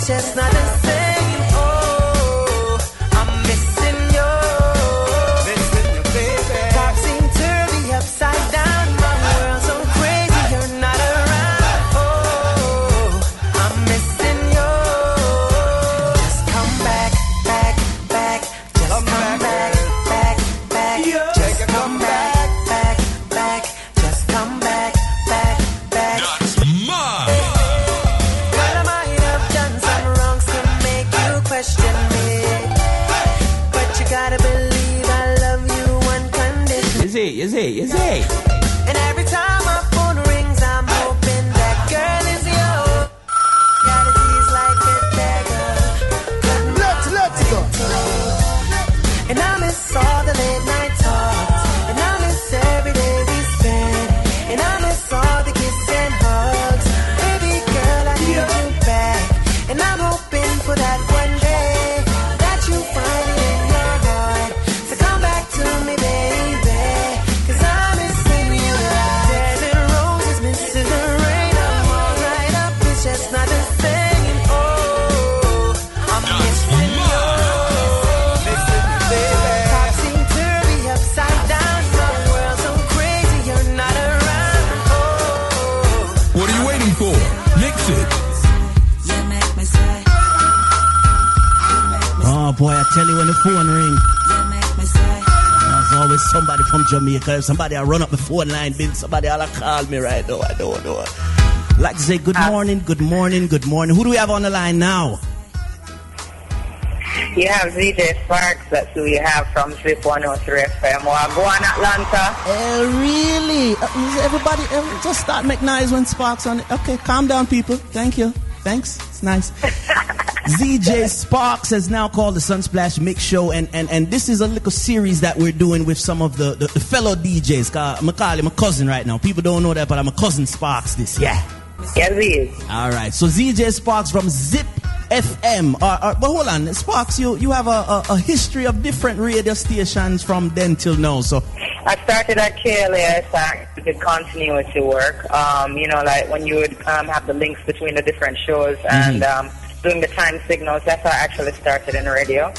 it's just not question me. But you gotta believe I love you unconditionally. Is he? Is he? Is he? Boy, I tell you when the phone ring, you make me there's always somebody from Jamaica. If somebody I run up the phone line, been somebody all call me right now. I don't know. Like to say good morning, good morning, good morning. Who do we have on the line now? You have ZJ Sparks, that's who you have from Zip 103 FM. Well, go on Atlanta. Uh, really? Uh, is everybody uh, just start make noise when Sparks on it. Okay, calm down, people. Thank you. Thanks. It's nice. ZJ Sparks has now called the Sunsplash Mix Show, and, and, and this is a little series that we're doing with some of the, the, the fellow DJs. I'm call him a cousin right now. People don't know that, but I'm a cousin Sparks this. Yeah. Yes, he is. All right. So ZJ Sparks from Zip FM. Uh, uh, but hold on, Sparks, you, you have a, a, a history of different radio stations from then till now. So I started at KLAS, I did continuity work. Um, you know, like when you would um, have the links between the different shows and um, doing the time signals. That's how I actually started in radio.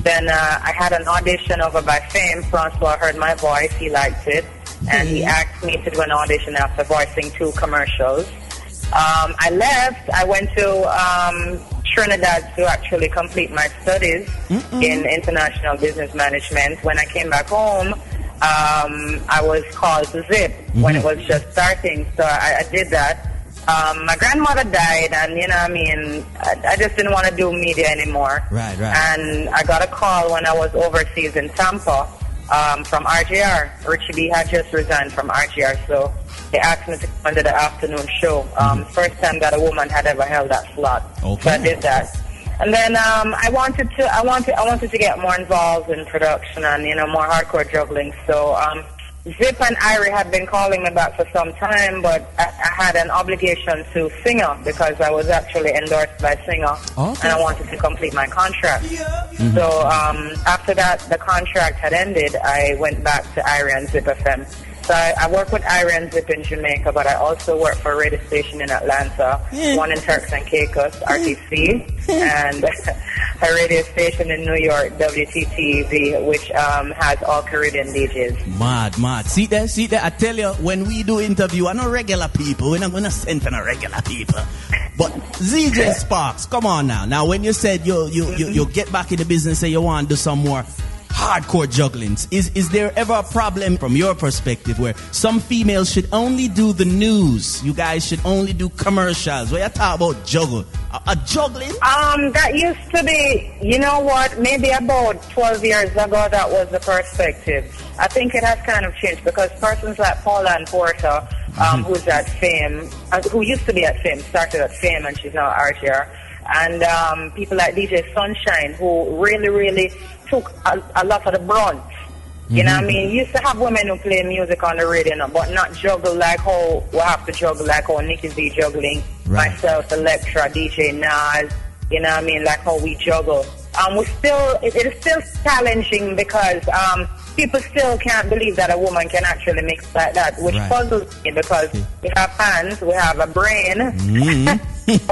Then uh, I had an audition over by Fame. Francois heard my voice. He liked it. And he asked me to do an audition after voicing two commercials. Um, I left. I went to um, Trinidad to actually complete my studies in international business management. When I came back home, um, I was called to Zip when it was just starting. So I, I did that. Um, my grandmother died, and you know, I mean, I, I just didn't want to do media anymore. Right, right. And I got a call when I was overseas in Tampa um, from RJR. Richie B had just resigned from RJR, so they asked me to come to the afternoon show. Um, First time that a woman had ever held that slot. Okay. So I did that. And then um, I wanted to, I wanted, I wanted to get more involved in production and you know more hardcore juggling. So um, Zip and Irie had been calling me back for some time, but I, I had an obligation to Singer because I was actually endorsed by Singer, Okay. and I wanted to complete my contract. So um, after that, the contract had ended. I went back to Irie and Zip FM. So I, I work with Irie and Zip in Jamaica, but I also work for a radio station in Atlanta, Yeah. one in Turks and Caicos, RTC, and a radio station in New York, WTTV, which um, has all Caribbean DJs. Mad, mad. See there, see there. I tell you, when we do interview, I know regular people. We're not gonna send for no regular people. But ZJ Sparks, come on now. Now, when you said you you you, you get back in the business and you want to do some more hardcore jugglings, is is there ever a problem from your perspective where some females should only do the news? You guys should only do commercials. Where you talk about juggle, a, a juggling? Um, that used to be, you know what, maybe about 12 years ago, that was the perspective. I think it has kind of changed because persons like Paula-Anne Porter, um, who's at Fame, uh, who used to be at Fame, started at Fame and she's now RJR, and um, people like DJ Sunshine, who really, really took a, a lot of the brunt. You know what I mean? You used to have women who play music on the radio, now, but not juggle like how we have to juggle like how Nikki Z juggling, Right. myself, Electra, DJ Nas, you know what I mean, like how we juggle. Um, we still, it, it is still challenging because um, people still can't believe that a woman can actually mix like that, which Right. puzzles me because we have hands, we have a brain, we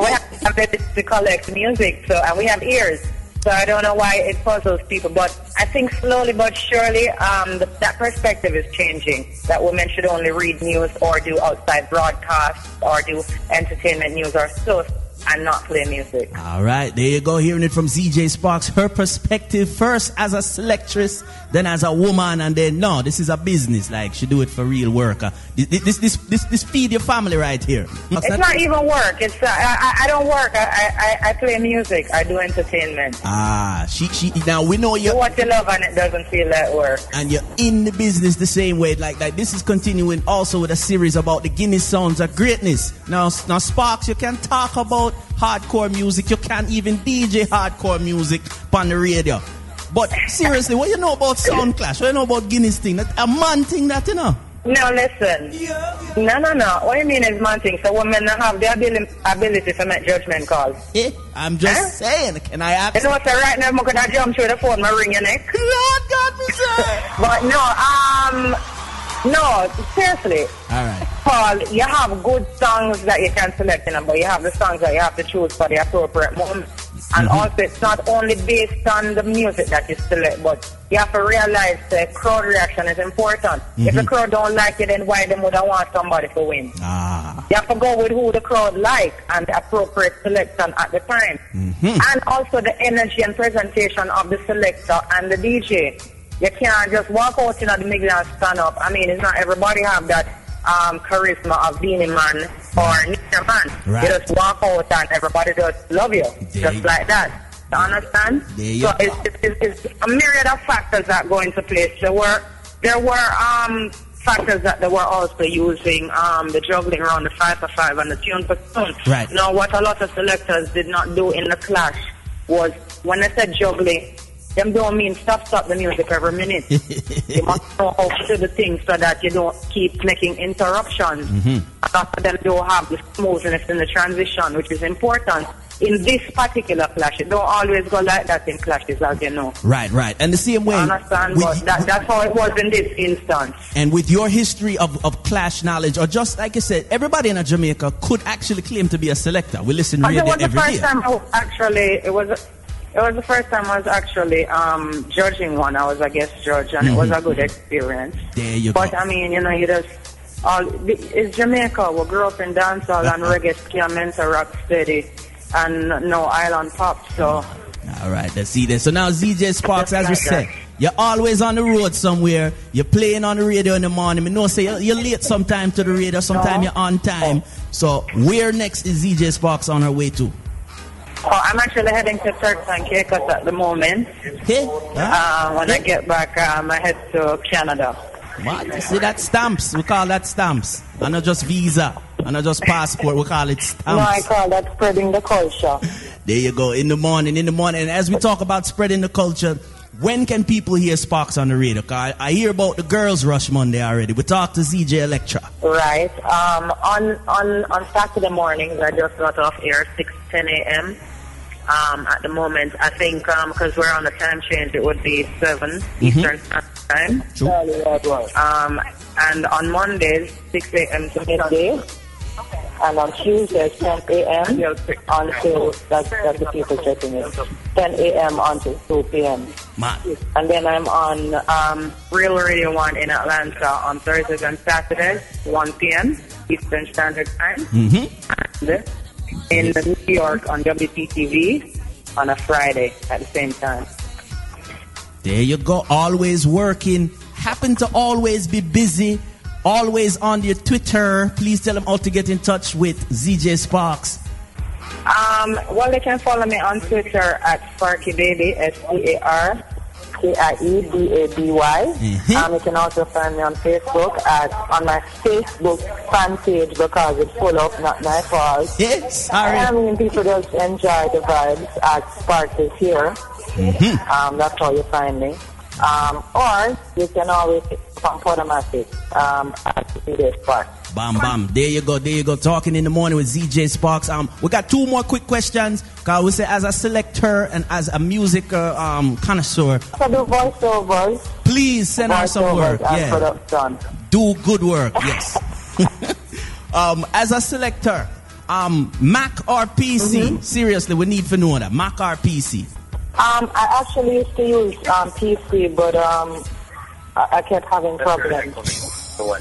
have ability to collect music, so and we have ears. So I don't know why it puzzles people, but I think slowly but surely um, the, that perspective is changing. That women should only read news or do outside broadcasts or do entertainment news or so and not play music. All right, there you go, hearing it from ZJ Sparks. Her perspective first as a selectress, then as a woman, and then no, this is a business. Like she do it for real work. Uh, this, this, this, this, this feed your family right here. It's not even work. It's uh, I, I don't work. I, I, I play music. I do entertainment. Ah, she, she. Now we know you what you love and it doesn't feel like work. and you're in the business the same way. Like like this is continuing also with a series about the Guinness sounds of greatness. Now now Sparks, you can talk about hardcore music. You can't even DJ hardcore music on the radio. But seriously, what you know about Sound Clash? What you know about Guinness thing? That a man thing that you know. No, listen. No, no, no. What you mean is one thing. So women have the ability, ability to make judgment calls. Eh? I'm just Huh? saying. Can I ask? You know what? Right now, I'm going to jump through the phone, and wring your neck. Lord God, me sir. But no, um, no, seriously. All right. Paul, you have good songs that you can select, you know, but you have the songs that you have to choose for the appropriate moment. And Mm-hmm. also, it's not only based on the music that you select, but you have to realize the crowd reaction is important. If Mm-hmm. the crowd don't like it, then why them would want somebody to win? Ah. You have to go with who the crowd like and the appropriate selection at the time. And also the energy and presentation of the selector and the DJ. You can't just walk out in the middle and stand up. I mean, it's not everybody have that um, charisma of being a Man or Ninja Man. Right. You just walk out and everybody just love you. There just you like that. You understand? So it's, it's, it's, it's a myriad of factors that go into place. There were there were um, factors that they were also using um, the juggling around the five for five and the tune for tune. Right. Now, what a lot of selectors did not do in the clash was when they said juggling, them don't mean stop stop the music every minute. you must know how to do the things so that you don't keep making interruptions. Mm-hmm. A lot of them don't have the smoothness in the transition, which is important. In this particular clash, it don't always go like that in clashes, as you know. Right, right. And the same way. I understand, with- but that, that's how it was in this instance. And with your history of, of clash knowledge, or just like I said, everybody in Jamaica could actually claim to be a selector. We listen And radio it was the every first day. time I actually it was it was the first time I was actually um, judging one. I was a guest judge, and it was a good experience. Mm-hmm. There you But go. I mean, you know, you just all it's Jamaica. We grew up in dancehall and reggae, ska, mento rock, steady, and no island pop. So All right, let's see this. So now, ZJ Sparks, as we said, you're always on the road somewhere. You're playing on the radio in the morning. We know say you're, you're late sometime to the radio, sometime No. you're on time. So where next is ZJ Sparks on her way to? Oh, I'm actually heading to Turks and Caicos at the moment. Hey, huh? Uh, when I get back, um, I head to Canada. What? See that stamps? We call that stamps. And not just visa. And not just passport. We call it No, I call that spreading the culture. There you go. In the morning, in the morning. And as we talk about spreading the culture, when can people hear Sparks on the radio? I, I hear about the Girls Rush Monday already. We talked to ZJ Electra. Right. Um, on on on Saturday mornings, I just got off air six ten a.m. Um, at the moment, I think because we're on the time change, it would be 7 Eastern Standard Time. True. Um, and on Mondays, six a.m. to midday. And on Tuesdays, 10 a.m. until that's, that's the people checking in. 10 a.m. until 2 p.m. Man. And then I'm on um, Real Radio 1 in Atlanta on Thursdays and Saturdays, 1 p.m. Eastern Standard Time. Mm-hmm. In New York on WPTV on a Friday at the same time. There you go. Always working. Happen to always be busy. Always on your Twitter. Please tell them how to get in touch with ZJ Sparks. Um, well, they can follow me on Twitter at Sparky Baby, S-P-A-R. K-I-E-B-A-B-Y. Mhm. Um, you can also find me on Facebook at on my Facebook fan page because it's full of not my fault. Yes. I Sorry. mean, people just enjoy the vibes at Spark is here. Um, that's how you find me. Um, or you can always um, at DJ Spark. Bam, bam. There you go. There you go. Talking in the morning with ZJ Sparks. Um, we got two more quick questions. Cause we say as a selector and as a music uh, um connoisseur, So do voiceovers, please send us some work. Yeah. production. do good work. Yes. um, as a selector, um, Mac or PC? Mm-hmm. Seriously, we need to know that. Mac or PC? Um, I actually used to use um, PC, but um, I, I kept having problems.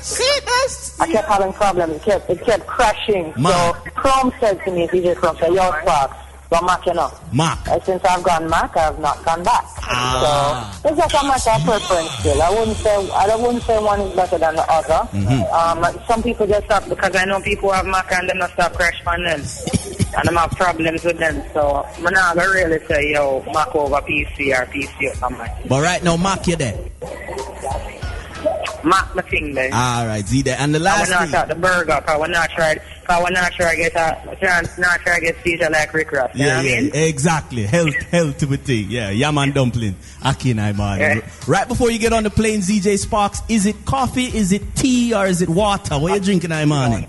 See, that's I kept having problems. It kept, it kept crashing. Man. So Chrome said to me, DJ Chrome said, yo, Sparks, go Mac, you know. Mac. Uh, since I've gone Mac, I've not gone back. Ah. So it's just a matter of preference still. I wouldn't say I wouldn't say one is better than the other. Mm-hmm. Um, some people just stop because I know people have Mac and them not stop crash on them. And them have problems with them. So I'm not gonna really say yo Mac over PC or PC over Mac. But right now, Mac, you there. Mac my thing then. All right, see there. And the I last not thing. out the burger because we're not try because we're not try to get a chance not try to get seizure like Rick Ross. You know Yeah, what yeah, I mean? exactly. Health, health to the thing. Yeah, yam and dumpling. Akinai man. Yeah. Right before you get on the plane, ZJ Sparks, is it coffee, is it tea, or is it water? What are you drinking I morning?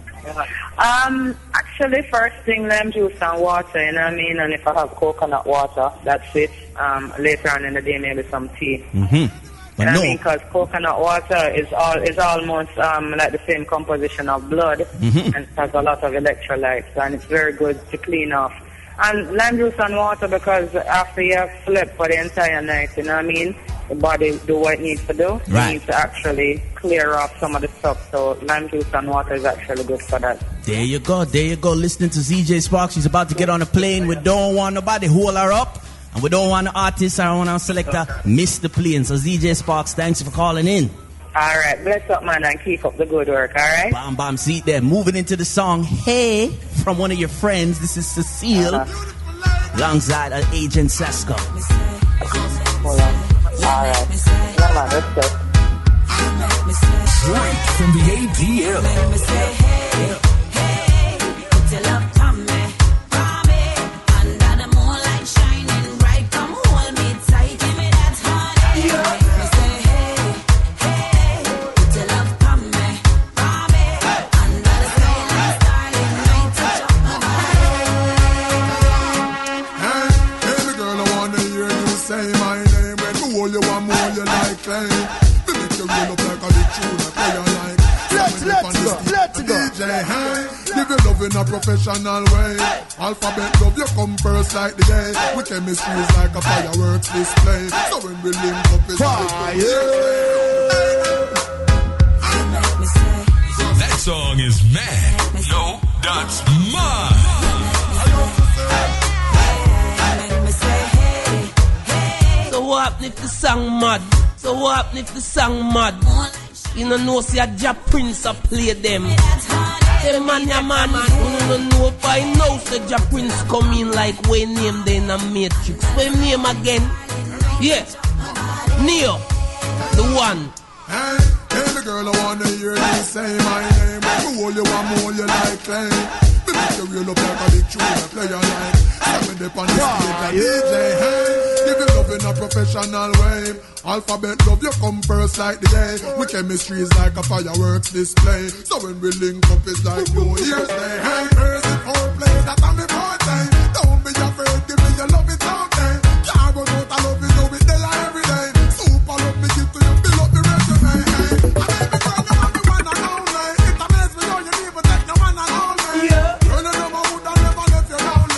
Um, actually, first thing, lime juice and water, you know what I mean? And if I have coconut water, that's it. Um, later on in the day, maybe some tea. Mm-hmm. But you know no, what I mean? Because coconut water is all is almost um, like the same composition of blood, Mhm. and it has a lot of electrolytes, and it's very good to clean off. And lime juice and water because after you have slept for the entire night, you know what I mean? The body do what it needs to do. Right. It needs to actually clear off some of the stuff. So lime juice and water is actually good for that. there you go, there you go. Listening to ZJ Sparks, she's about to get on a plane. We don't want nobody hold her up, and we don't want the artist or one our selector miss the plane. So ZJ Sparks, thanks for calling in. All right, bless up, man, and keep up the good work. All right. Bam bam, see there. Moving into the song "Hey" from one of your friends. This is Cecile, Uh-huh. alongside Agent Sasco. Hold on. All right. No, man, let's go. Straight from the ATL. You love in a professional way. Alphabet love, you come first like the day. We chemistry is like a fireworks display. So when we link up, it's That song is mad. No, that's mine. So what if the song mad? So what happen if the song mad? You know, know see a Jah Prince a play them. Them man, ya man, you don't know by now say Jah Prince come in like we name them in a matrix. We name again? Yeah, Neo, the one. Baby girl, I wanna hear you say my name. Me hold you, I'm more you like clay. Me make you roll up like a big tune, I play you like. Me dip on the stage, a DJ, hey. Give you love in a professional way. Alphabet love, you come first like the day. We chemistry is like a fireworks display. So when we link up, it's like New Year's Day. Hey, crazy foreplay, that I'm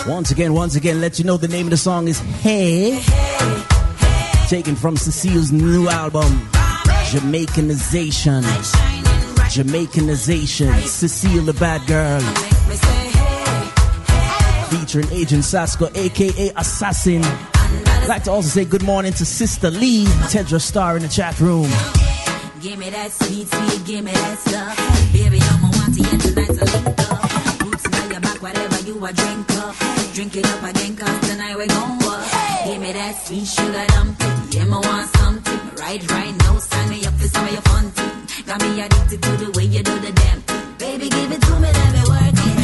Once again, once again, let you know the name of the song is Hey. Taken from Cecile's new album, Jamaicanization. Jamaicanization. Cecile the Bad Girl. Featuring Agent Sasco, aka Assassin. I'd like to also say good morning to Sister Lee, Tedra Star in the chat room. Give me that sweet, sweet, give me that stuff. Baby, I'm want to get tonight you a drink up. Drink it up again, cause tonight we gon' work. Give me that sweet sugar dumpling. Yeah, me want something. Right, right now, sign me up for some of your fun thing. Got me addicted to the way you do the damn thing. Baby, give it to me, let me work it.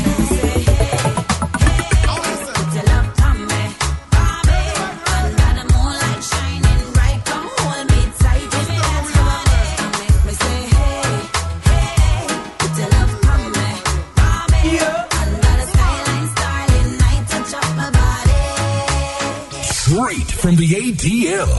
From the ATL.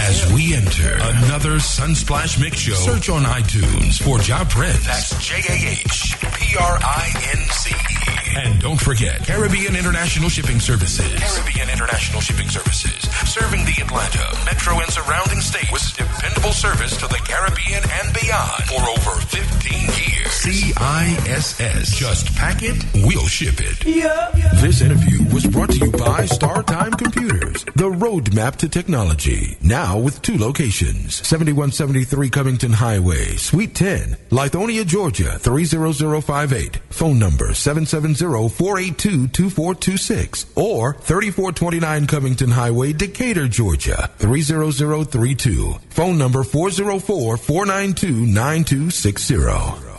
As we enter another Sunsplash Mix Show, search on iTunes for Jah Prince. That's J A H P P-R-I-N-C-E. And don't forget Caribbean International Shipping Services. Caribbean International Shipping Services. Serving the Atlanta, metro, and surrounding states with dependable service to the Caribbean and beyond for over 15 years. CISS. Just pack it, we'll ship it. Yeah. This interview was brought to you by StarTime The roadmap to technology. Now with two locations 7173 Covington Highway, Suite 10, Lithonia, Georgia 30058. Phone number 770-482-2426 or 3429 Covington Highway, Decatur, Georgia 30032. Phone number 404-492-9260.